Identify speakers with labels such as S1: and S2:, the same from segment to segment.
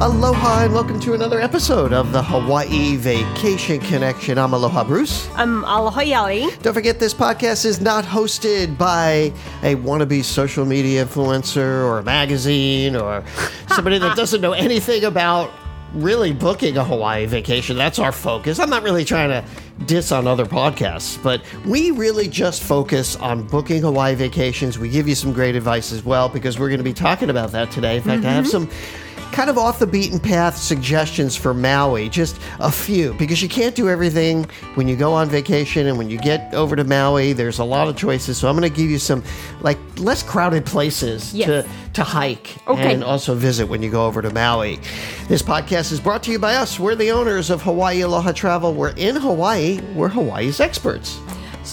S1: Aloha and welcome to another episode of the Hawaii Vacation Connection. I'm Aloha Bruce.
S2: I'm Aloha Yali.
S1: Don't forget this podcast is not hosted by a wannabe social media influencer or a magazine or somebody that doesn't know anything about really booking a Hawaii vacation. That's our focus. I'm not really trying to diss on other podcasts, but we really just focus on booking Hawaii vacations. We give you some great advice as well because we're going to be talking about that today. In fact, I have mm-hmm. some kind of off the beaten path suggestions for Maui, just a few, because you can't do everything when you go on vacation and when you get over to Maui, there's a lot of choices. So I'm going to give you some like less crowded places
S2: Yes.
S1: to to hike
S2: Okay.
S1: and also visit when you go over to Maui. This podcast is brought to you by us. We're the owners of Hawaii Aloha Travel. We're in Hawaii. We're Hawaii's experts.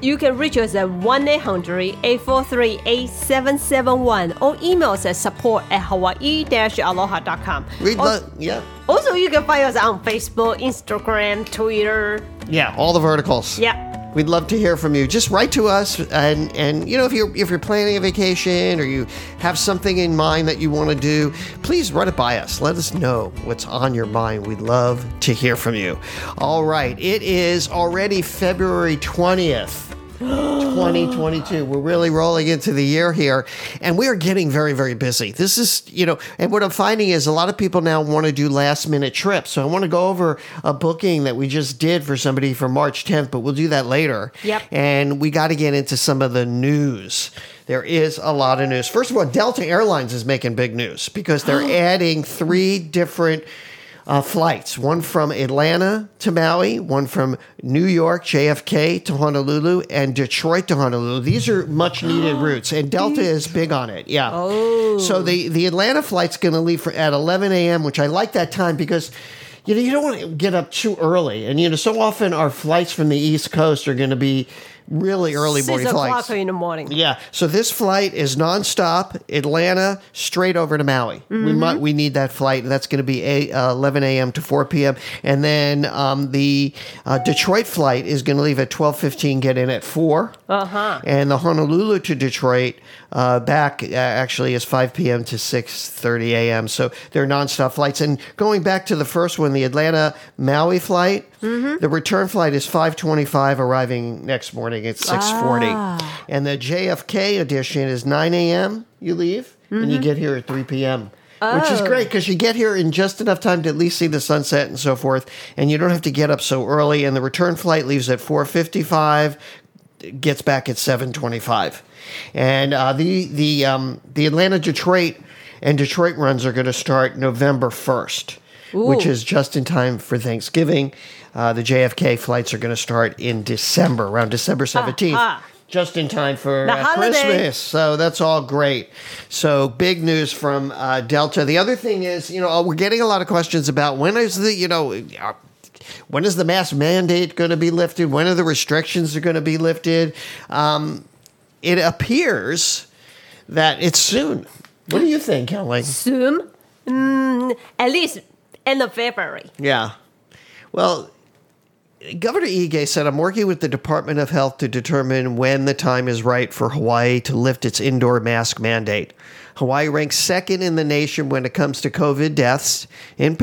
S2: You can reach us at 1 800 843 8771 or email us at support at hawaii aloha.com.
S1: We'd
S2: Al-
S1: love, yeah,
S2: Also, you can find us on Facebook, Instagram, Twitter.
S1: yeah, all the verticals.
S2: Yeah.
S1: We'd love to hear from you. Just write to us, and and you know if you're if you're planning a vacation or you have something in mind that you want to do, please run it by us. Let us know what's on your mind. We'd love to hear from you. All right, it is already February twentieth. 2022. We're really rolling into the year here, and we are getting very, very busy. This is, you know, and what I'm finding is a lot of people now want to do last minute trips. So I want to go over a booking that we just did for somebody for March 10th, but we'll do that later.
S2: Yep.
S1: And we got to get into some of the news. There is a lot of news. First of all, Delta Airlines is making big news because they're adding three different uh, flights one from Atlanta to Maui, one from New York, JFK to Honolulu, and Detroit to Honolulu. These are much needed routes, and Delta is big on it. Yeah. Oh. So the, the Atlanta flight's going to leave for, at 11 a.m., which I like that time because. You know, you don't want to get up too early. And, you know, so often our flights from the East Coast are going to be really early morning
S2: 6
S1: morning
S2: o'clock
S1: flights.
S2: in the morning.
S1: Yeah. So this flight is nonstop, Atlanta straight over to Maui. We might we need that flight. That's going to be a, uh, 11 a.m. to 4 p.m. And then um, the uh, Detroit flight is going to leave at 12:15, get in at four.
S2: Uh-huh.
S1: And the Honolulu to Detroit uh, back uh, actually is 5 p.m. to 6:30 a.m. So they're nonstop flights. And going back to the first one, the Atlanta Maui flight, the return flight is 5:25, arriving next morning at 6:40. And the JFK edition is 9 a.m. You leave and you get here at 3 p.m. Which is great because you get here in just enough time to at least see the sunset and so forth, and you don't have to get up so early. And the return flight leaves at 4:55 gets back at 7:25, and uh, the the um, the Atlanta Detroit and Detroit runs are going to start November 1st, which is just in time for Thanksgiving. Uh, the JFK flights are going to start in December, around December 17th.
S2: ah.
S1: Just in time for uh. Christmas. So that's all great. So big news from uh, Delta. The other thing is, you know, we're getting a lot of questions about when is the, you know, uh, when is the mask mandate going to be lifted? When are the restrictions are going to be lifted? Um, it appears that it's soon. What do you think, Kelly?
S2: Soon, mm, at least end of February.
S1: Yeah. Well, Governor Ige said, I'm working with the Department of Health to determine when the time is right for Hawaii to lift its indoor mask mandate. Hawaii ranks second in the nation when it comes to COVID deaths, in,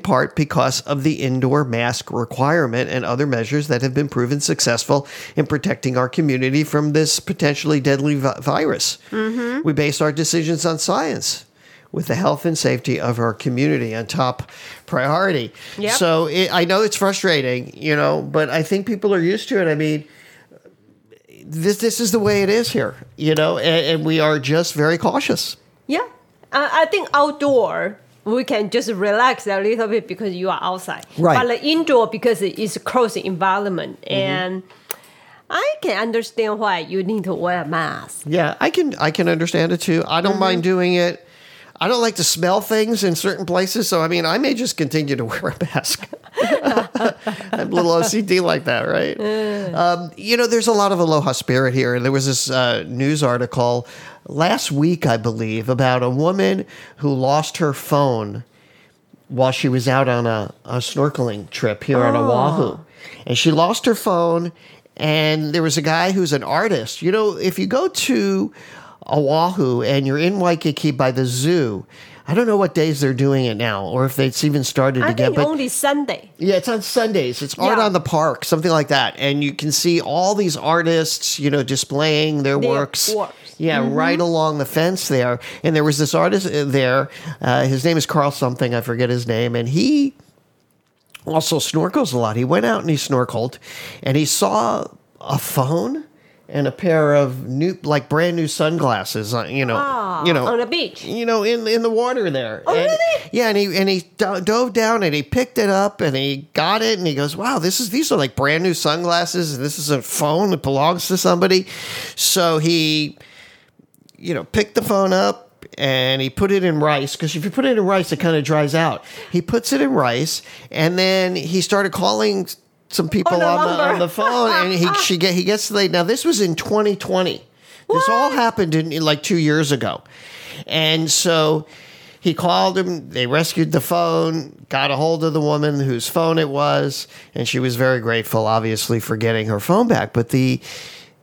S1: part because of the indoor mask requirement and other measures that have been proven successful in protecting our community from this potentially deadly vi- virus. Mm-hmm. We base our decisions on science with the health and safety of our community on top priority.
S2: Yep.
S1: So it, I know it's frustrating, you know, but I think people are used to it. I mean, this this is the way it is here, you know, and, and we are just very cautious.
S2: Yeah. Uh, I think outdoor, we can just relax a little bit because you are outside.
S1: Right.
S2: But the indoor, because it is a closed environment.
S1: Mm-hmm.
S2: And I can understand why you need to wear a mask.
S1: Yeah, I can I can understand it too. I don't mind doing it. I don't like to smell things in certain places, so I mean, I may just continue to wear a mask. I'm a little OCD like that, right? Um, you know, there's a lot of aloha spirit here. And there was this uh, news article last week, I believe, about a woman who lost her phone while she was out on a, a snorkeling trip here on Oahu. And she lost her phone, and there was a guy who's an artist. You know, if you go to Oahu and you're in Waikiki by the zoo, I don't know what days they're doing it now, or if it's even started
S2: I
S1: again.
S2: think
S1: But
S2: only Sunday.
S1: yeah, it's on Sundays. It's art
S2: Yeah.
S1: on the park, something like that, and you can see all these artists, you know, displaying their,
S2: Their
S1: works.
S2: works.
S1: Yeah, right along the fence there. And there was this artist uh, there. Uh, his name is Carl something. I forget his name, and he also snorkels a lot. He went out and he snorkeled, and he saw a phone and a pair of new, like brand new sunglasses. uh, You know,
S2: Ah,
S1: you know,
S2: on the beach.
S1: you know, in in the water there.
S2: Oh,
S1: And-
S2: really?
S1: Yeah, and he and he do- dove down and he picked it up and he got it and he goes, "Wow, this is these are like brand new sunglasses. and This is a phone that belongs to somebody." So he, you know, picked the phone up and he put it in rice because if you put it in rice, it kind of dries out. He puts it in rice and then he started calling some people oh,
S2: no
S1: on the on the phone and he she get he gets late. Now this was in 2020. This all happened in, in like two years ago, and so he called him. They rescued the phone, got a hold of the woman whose phone it was, and she was very grateful, obviously, for getting her phone back. But the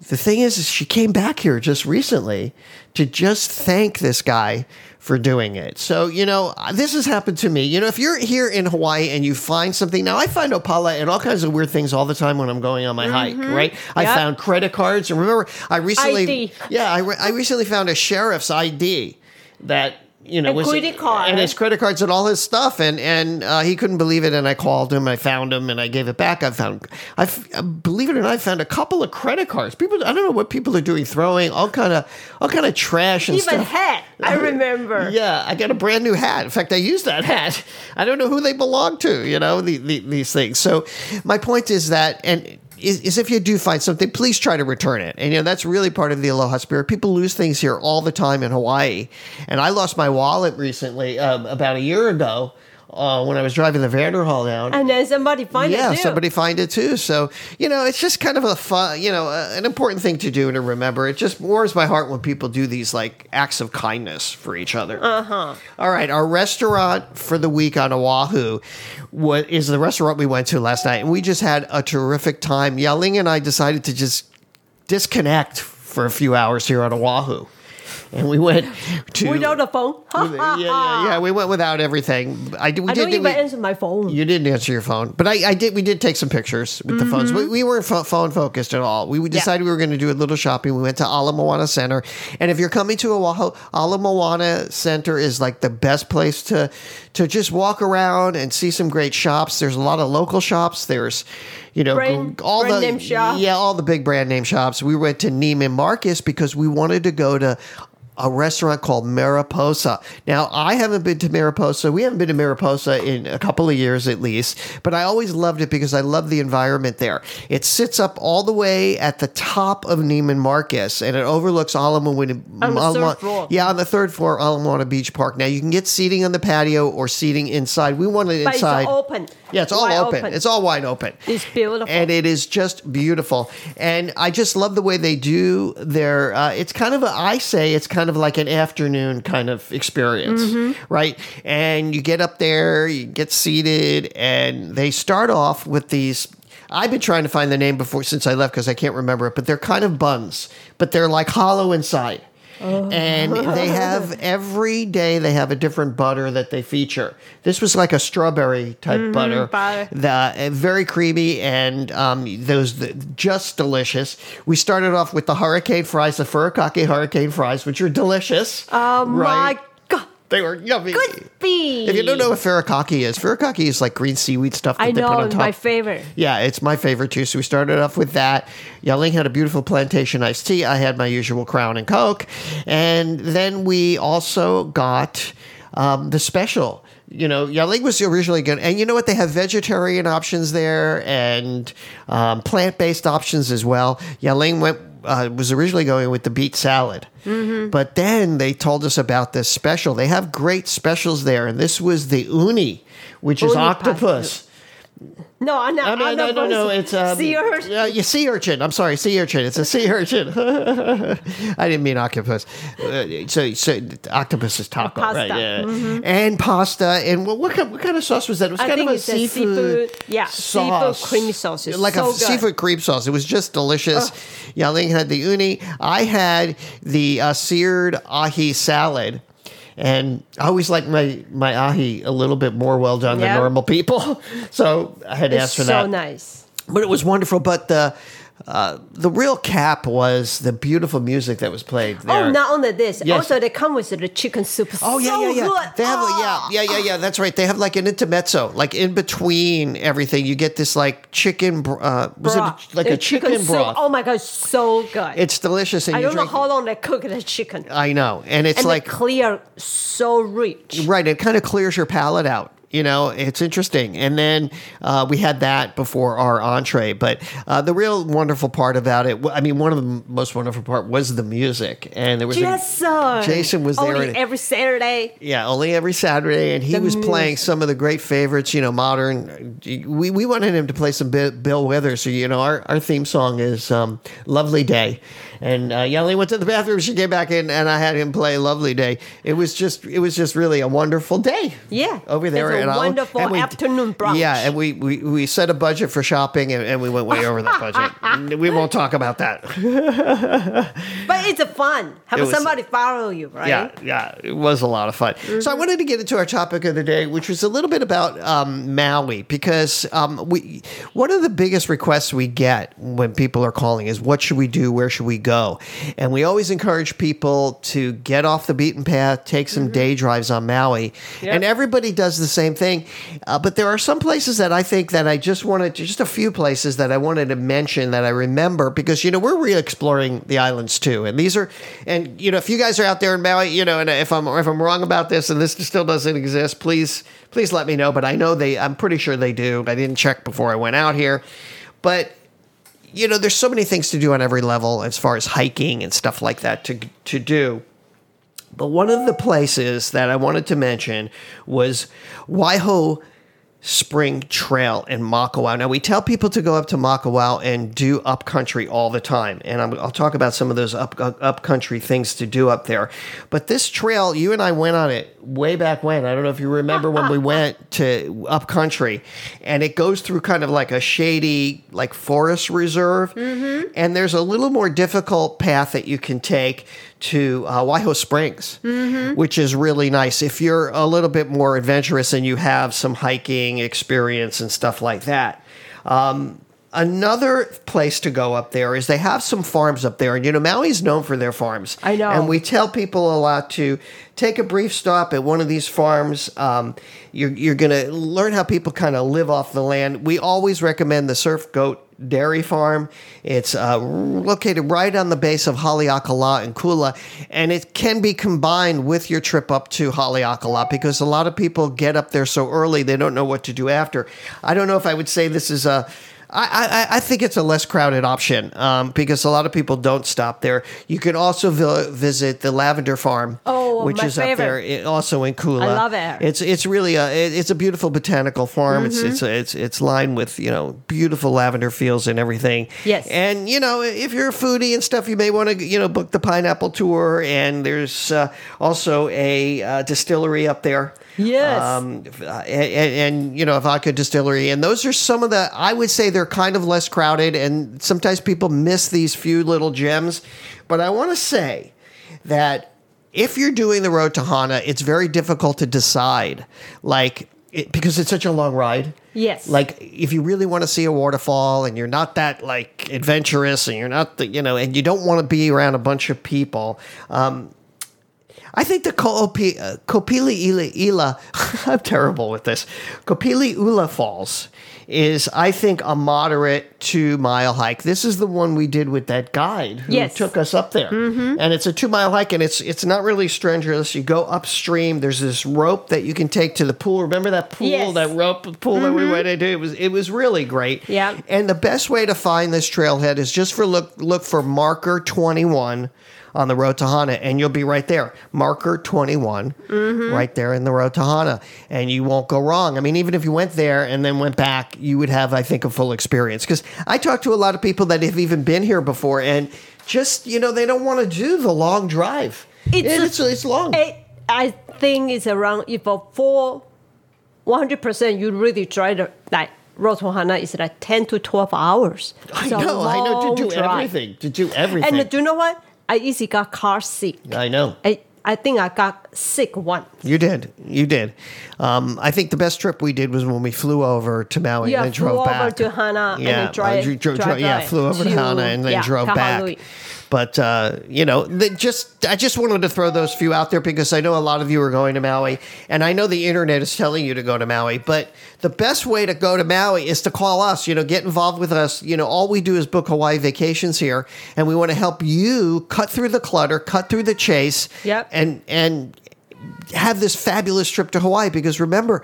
S1: the thing is, is she came back here just recently to just thank this guy for doing it. So, you know, this has happened to me. You know, if you're here in Hawaii and you find something, now I find opala and all kinds of weird things all the time when I'm going on my mm-hmm. hike, right? I found credit cards. And remember, I recently,
S2: ID.
S1: yeah, I, re- I recently found a sheriff's ID that, you know,
S2: A
S1: was
S2: credit
S1: and his credit cards and all his stuff, and and uh, he couldn't believe it. And I called him, I found him, and I gave it back. I found, I believe it or not, I found a couple of credit cards. People, I don't know what people are doing, throwing all kind of all kind of trash and stuff.
S2: Even
S1: stuff.
S2: hat. I remember.
S1: Yeah, I got a brand new hat. In fact, I used that hat. I don't know who they belong to, you know, the, the, these things. So, my point is that, and is, is if you do find something, please try to return it. And, you know, that's really part of the Aloha spirit. People lose things here all the time in Hawaii. And I lost my wallet recently, um, about a year ago. Uh, when I was driving the Vanderhall down,
S2: And then somebody find
S1: yeah,
S2: it too.
S1: somebody find it too. So you know, it's just kind of a fun, you know, uh, an important thing to do and to remember. It just warms my heart when people do these like acts of kindness for each other. Uh huh. All right, our restaurant for the week on Oahu what is the restaurant we went to last night, and we just had a terrific time. Yaling and I decided to just disconnect for a few hours here on Oahu. And we went to
S2: Without the phone.
S1: yeah, yeah, yeah. We went without everything. I, we
S2: I
S1: did.
S2: don't even
S1: we-
S2: answer my phone.
S1: you didn't answer your phone, but I, I did. We did take some pictures with the phones,
S2: Mm-hmm.
S1: but we weren't pho- phone focused at all. We decided we were going to do a little shopping. We went to Ala Moana Center, and if you're coming to Oahu, Ala Moana Center is like the best place to to just walk around and see some great shops. There's a lot of local shops. There's you know
S2: Brand-
S1: all
S2: brand
S1: the yeah all the big brand name shops. We went to Neiman Marcus because we wanted to go to a restaurant called Mariposa. Now, I haven't been to Mariposa. We haven't been to Mariposa in a couple of years at least, but I always loved it because I love the environment there. It sits up all the way at the top of Neiman Marcus and it overlooks Ala Moana.
S2: On the
S1: Ala
S2: third floor.
S1: Yeah, on the third floor, Ala Moana Beach Park. Now, you can get seating on the patio or seating inside. We wanted
S2: it's
S1: inside.
S2: open.
S1: Yeah, it's all
S2: Wide
S1: open. It's all wide open.
S2: It's beautiful.
S1: And it is just beautiful. And I just love the way they do their, uh, it's kind of, a, I say, it's kind of like an afternoon kind of experience,
S2: Mm-hmm.
S1: right? And you get up there, you get seated, and they start off with these. I've been trying to find the name before since I left because I can't remember it, but they're kind of buns, but they're like hollow inside.
S2: Oh.
S1: And they have every day they have a different butter that they feature. This was like a strawberry type butter,
S2: Mm-hmm, butter.
S1: the uh, very creamy and um, those the, just delicious. We started off with the hurricane fries, the furikake hurricane fries, which are delicious.
S2: oh my god.
S1: They were yummy.
S2: Bean.
S1: If you don't know what furikake is, furikake is like green seaweed stuff that
S2: I
S1: they put on top.
S2: my favorite.
S1: Yeah, it's my favorite too. So we started off with that. Yaling had a beautiful plantation iced tea. I had my usual Crown and Coke, and then we also got um, the special. You know, Yaling was originally going, and you know what? They have vegetarian options there and um, plant based options as well. Yaling went uh, was originally going with the beet salad, but then they told us about this special. They have great specials there, and this was the uni, which is
S2: Uni
S1: octopus.
S2: No, I'm not.
S1: Oh, no,
S2: I'm
S1: no, no, no. It's um,
S2: sea urchin.
S1: Uh, yeah, sea urchin. I'm sorry, sea urchin. It's a sea urchin. I didn't mean octopus. Uh, so, so octopus is tako,
S2: Pasta.
S1: right? Yeah, and pasta. And what, what kind, what kind of sauce was that? It was
S2: I
S1: kind of a seafood,
S2: seafood- yeah,
S1: sauce,
S2: seafood creamy sauce. It's
S1: like
S2: so
S1: a
S2: good.
S1: seafood cream sauce. It was just delicious. Yaling had the uni. I had the uh, seared ahi salad. And I always like my, my ahi a little bit more well done
S2: Yeah.
S1: than normal people. So I had to
S2: It's
S1: ask for
S2: so
S1: that So
S2: nice.
S1: but it was wonderful. But the uh, the real cap was the beautiful music that was played there.
S2: Oh, not only this,
S1: Yes.
S2: also they come with the chicken soup.
S1: Oh yeah,
S2: so
S1: yeah, yeah.
S2: Good.
S1: They have,
S2: Ah.
S1: yeah, yeah, yeah, yeah. That's right. They have like an intermezzo, like in between everything. You get this like chicken. Uh, was
S2: Broth.
S1: it like a
S2: Uh,
S1: chicken, broth?
S2: Oh my god, so good.
S1: It's delicious, and
S2: I
S1: you
S2: don't know how long they cook the chicken.
S1: I know, and it's
S2: and
S1: like
S2: clear, so rich.
S1: Right, it kind of clears your palate out. You know, it's interesting. And then uh, we had that before our entree. But uh, the real wonderful part about it, I mean, one of the most wonderful part was the music. And there was
S2: Yes,
S1: a,
S2: sir.
S1: Jason was there.
S2: Only
S1: and-
S2: every Saturday.
S1: yeah, only every Saturday, and he
S2: The
S1: was playing some of the great favorites. You know, modern. We, we wanted him to play some Bill Withers. So you know, our, our theme song is um, "Lovely Day," and uh, Yelly went to the bathroom. She came back in, and I had him play "Lovely Day." It was just it was just really a wonderful day.
S2: Yeah,
S1: over there,
S2: it's a
S1: and
S2: wonderful
S1: and we-
S2: afternoon brunch.
S1: Yeah, and we, we we set a budget for shopping, and, and we went way over that budget. we won't talk about that.
S2: But it's a fun. Have
S1: It was-
S2: somebody follow you, right?
S1: Yeah, yeah, it was a lot of fun. So I wanted to get into our topic of the day, which was a little bit about um, Maui, because um, we one of the biggest requests we get when people are calling is, "What should we do? Where should we go?" And we always encourage people to get off the beaten path, take some day drives on Maui,
S2: Yep.
S1: and everybody does the same thing. Uh, but there are some places that I think that I just wanted, to, just a few places that I wanted to mention that I remember because you know we're re-exploring the islands too, and these are, and you know if you guys are out there in Maui, you know, and if I'm if I'm wrong about this and this still doesn't exist, please please let me know. But I know they, I'm pretty sure they do. I didn't check before I went out here, but you know, there's so many things to do on every level as far as hiking and stuff like that to to do. But one of the places that I wanted to mention was Waihou Spring Trail in Makawao. Now we tell people to go up to Makawao and do upcountry all the time, and I'm, I'll talk about some of those up up country things to do up there. But this trail, you and I went on it way back when. I don't know if you remember when we went to upcountry. and it goes through kind of like a shady like forest reserve, mm-hmm. and there's a little more difficult path that you can take to uh, Waihou Springs, which is really nice. If you're a little bit more adventurous and you have some hiking experience and stuff like that. Um, another place to go up there is they have some farms up there. And, you know, Maui's known for their farms.
S2: I know.
S1: And we tell people a lot to take a brief stop at one of these farms. Um, you're you're going to learn how people kind of live off the land. We always recommend the Surf Goat Dairy Farm. It's uh, located right on the base of Haleakala and Kula, and it can be combined with your trip up to Haleakala because a lot of people get up there so early they don't know what to do after. I don't know if I would say this is a I, I, I think it's a less crowded option um, because a lot of people don't stop there. You can also vi- visit the Lavender Farm,
S2: Oh,
S1: which is up there, it- also in Kula.
S2: I love it.
S1: It's it's really a it- it's a beautiful botanical farm.
S2: Mm-hmm.
S1: It's it's it's it's lined with you know beautiful lavender fields and everything.
S2: Yes.
S1: and you know if you're a foodie and stuff, you may want to you know book the pineapple tour. And there's uh, also a uh, distillery up there.
S2: Yes.
S1: Um, and, and, and, you know, a vodka distillery. And those are some of the, I would say they're kind of less crowded. And sometimes people miss these few little gems. But I want to say that if you're doing the road to Hana, it's very difficult to decide, like, it, because it's such a long ride.
S2: Yes.
S1: Like, if you really want to see a waterfall and you're not that, like, adventurous and you're not, the, you know, and you don't want to be around a bunch of people, um, I think the Ko'opi, uh, Kopili Ila, Ila I'm terrible with this. Kopili Ula Falls is, I think, a moderate two mile hike. This is the one we did with that guide who
S2: Yes.
S1: took us up there, and it's a two mile hike, and it's it's not really strenuous. You go upstream. There's this rope that you can take to the pool. Remember that pool,
S2: Yes.
S1: that rope pool that we went into? It was it was really great.
S2: Yeah.
S1: And the best way to find this trailhead is just for look look for marker twenty one on the road to Hana, and you'll be right there. Marker 21, mm-hmm. right there in the road to Hana, and you won't go wrong. I mean, even if you went there and then went back, you would have, I think, a full experience. Because I talked to a lot of people that have even been here before, and just you know, they don't want to do the long drive.
S2: It's
S1: Yeah,
S2: a-
S1: it's, it's long.
S2: It, I think it's around if a four, one hundred percent. You really try to like road to Hana is like ten to twelve hours.
S1: I
S2: It's a
S1: know, I know to do
S2: drive.
S1: everything, to do everything.
S2: And do you know what? I easily got car sick.
S1: I know.
S2: I I think I got sick once.
S1: You did. You did. Um, I think the best trip we did was when we flew over to Maui
S2: Yeah,
S1: and then
S2: flew
S1: drove
S2: over
S1: back.
S2: to Hana and
S1: yeah,
S2: then drive-
S1: uh, dro- dro-
S2: drive
S1: yeah, flew over to,
S2: to-
S1: Hana and then
S2: yeah,
S1: drove back. But uh, you know, just I just wanted to throw those few out there because I know a lot of you are going to Maui, and I know the internet is telling you to go to Maui. But the best way to go to Maui is to call us. You know, get involved with us. You know, all we do is book Hawaii vacations here, and we want to help you cut through the clutter, cut through the chase,
S2: Yep.
S1: and and have this fabulous trip to Hawaii because remember,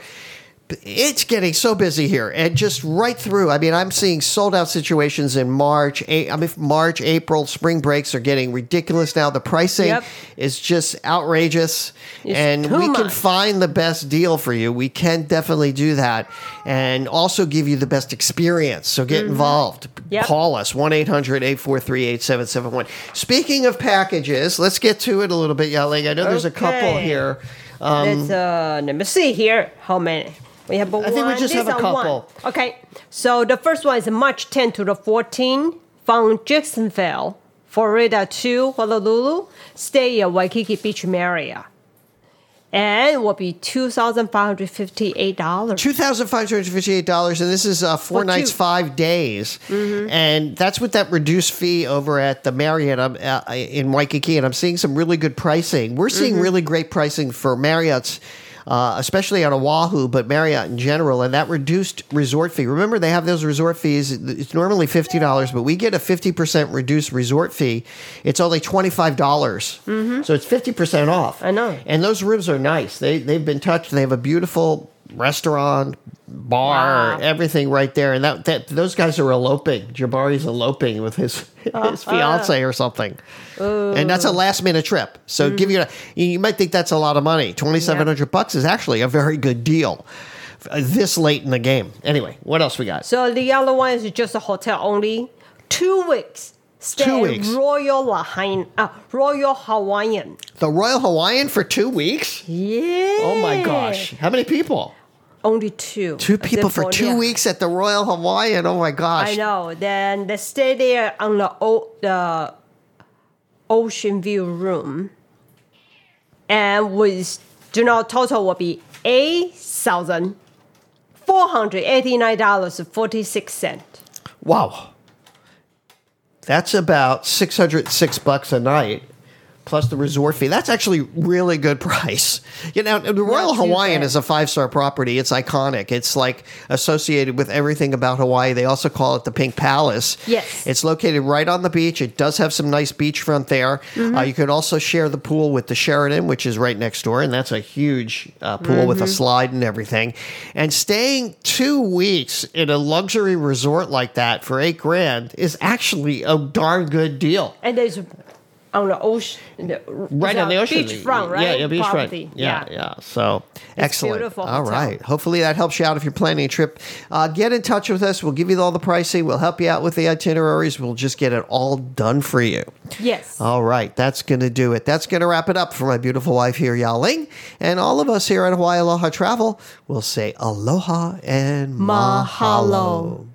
S1: it's getting so busy here and just right through. I mean, I'm seeing sold out situations in March. A- I mean, March, April, spring breaks are getting ridiculous now. The pricing
S2: Yep.
S1: is just outrageous,
S2: It's
S1: and we can find the best deal for you. We can definitely do that, and also give you the best experience. So get involved.
S2: Mm-hmm. Yep.
S1: Call us 1 800 843 8771. Speaking of packages, let's get to it a little bit, Yaling. I know there's a couple
S2: Okay.
S1: here.
S2: Let's uh, let me see here how many. We have I
S1: think we just have a
S2: is one.
S1: couple.
S2: Okay, so the first one is March 10 to the 14 from Jacksonville, Florida to Honolulu. Stay at Waikiki Beach Marriott. And it will be $2,558.
S1: Two thousand five hundred fifty-eight dollars, and this is uh, four
S2: For
S1: nights,
S2: two.
S1: five days, and that's with that reduced fee over at the Marriott um, uh, in Waikiki. And I'm seeing some really good pricing. We're seeing really great pricing for Marriott's. Uh, especially on Oahu, but Marriott in general, and that reduced resort fee. Remember, they have those resort fees. It's normally fifty dollars, but we get a fifty percent reduced resort fee. It's only twenty five dollars, so it's fifty percent off.
S2: I know.
S1: And those rooms are nice. They they've been touched. They have a beautiful restaurant, bar,
S2: Wow.
S1: everything right there. And that, that those guys are eloping. Jabari's eloping with his his fiance or something. And that's a last minute trip. So give you a, you might think that's a lot of money. Twenty seven hundred bucks is actually a very good deal. uh, This late in the game. Anyway, what else we got?
S2: So the other one is just a hotel only. Two weeks. Stay
S1: Two weeks.
S2: Royal Hawaiian. Uh, Royal Hawaiian.
S1: The Royal Hawaiian for two weeks?
S2: Yeah.
S1: Oh my gosh. How many people?
S2: Only two.
S1: Two people for two weeks at the Royal Hawaiian. Oh my gosh.
S2: I know. Then they stay there on the o- the ocean view room, and with you know total will be eight thousand four hundred eighty nine dollars forty six cent.
S1: Wow. That's about 606 bucks a night plus the resort fee. That's actually really good price. You know, the Royal Hawaiian
S2: bad.
S1: is a five-star property. It's iconic. It's like associated with everything about Hawaii. They also call it the Pink Palace.
S2: Yes.
S1: It's located right on the beach. It does have some nice beachfront there.
S2: Mm-hmm.
S1: Uh, you can also share the pool with the Sheraton, which is right next door, and that's a huge uh, pool with a
S2: Mm-hmm.
S1: slide and everything. And staying two weeks in a luxury resort like that for eight grand is actually a darn good deal.
S2: And there's on the ocean, the,
S1: Right on the ocean,
S2: beachfront, right?
S1: Yeah, yeah, beachfront.
S2: Property.
S1: Yeah, yeah, So excellent.
S2: beautiful
S1: All
S2: hotel.
S1: right. Hopefully that helps you out if you're planning a trip. Uh, get in touch with us. We'll give you all the pricing. We'll help you out with the itineraries. We'll just get it all done for you.
S2: Yes.
S1: All right, that's going to do it. That's going to wrap it up for my beautiful wife here, Yaling. And all of us here at Hawaii Aloha Travel will say aloha and mahalo.
S2: Mahalo.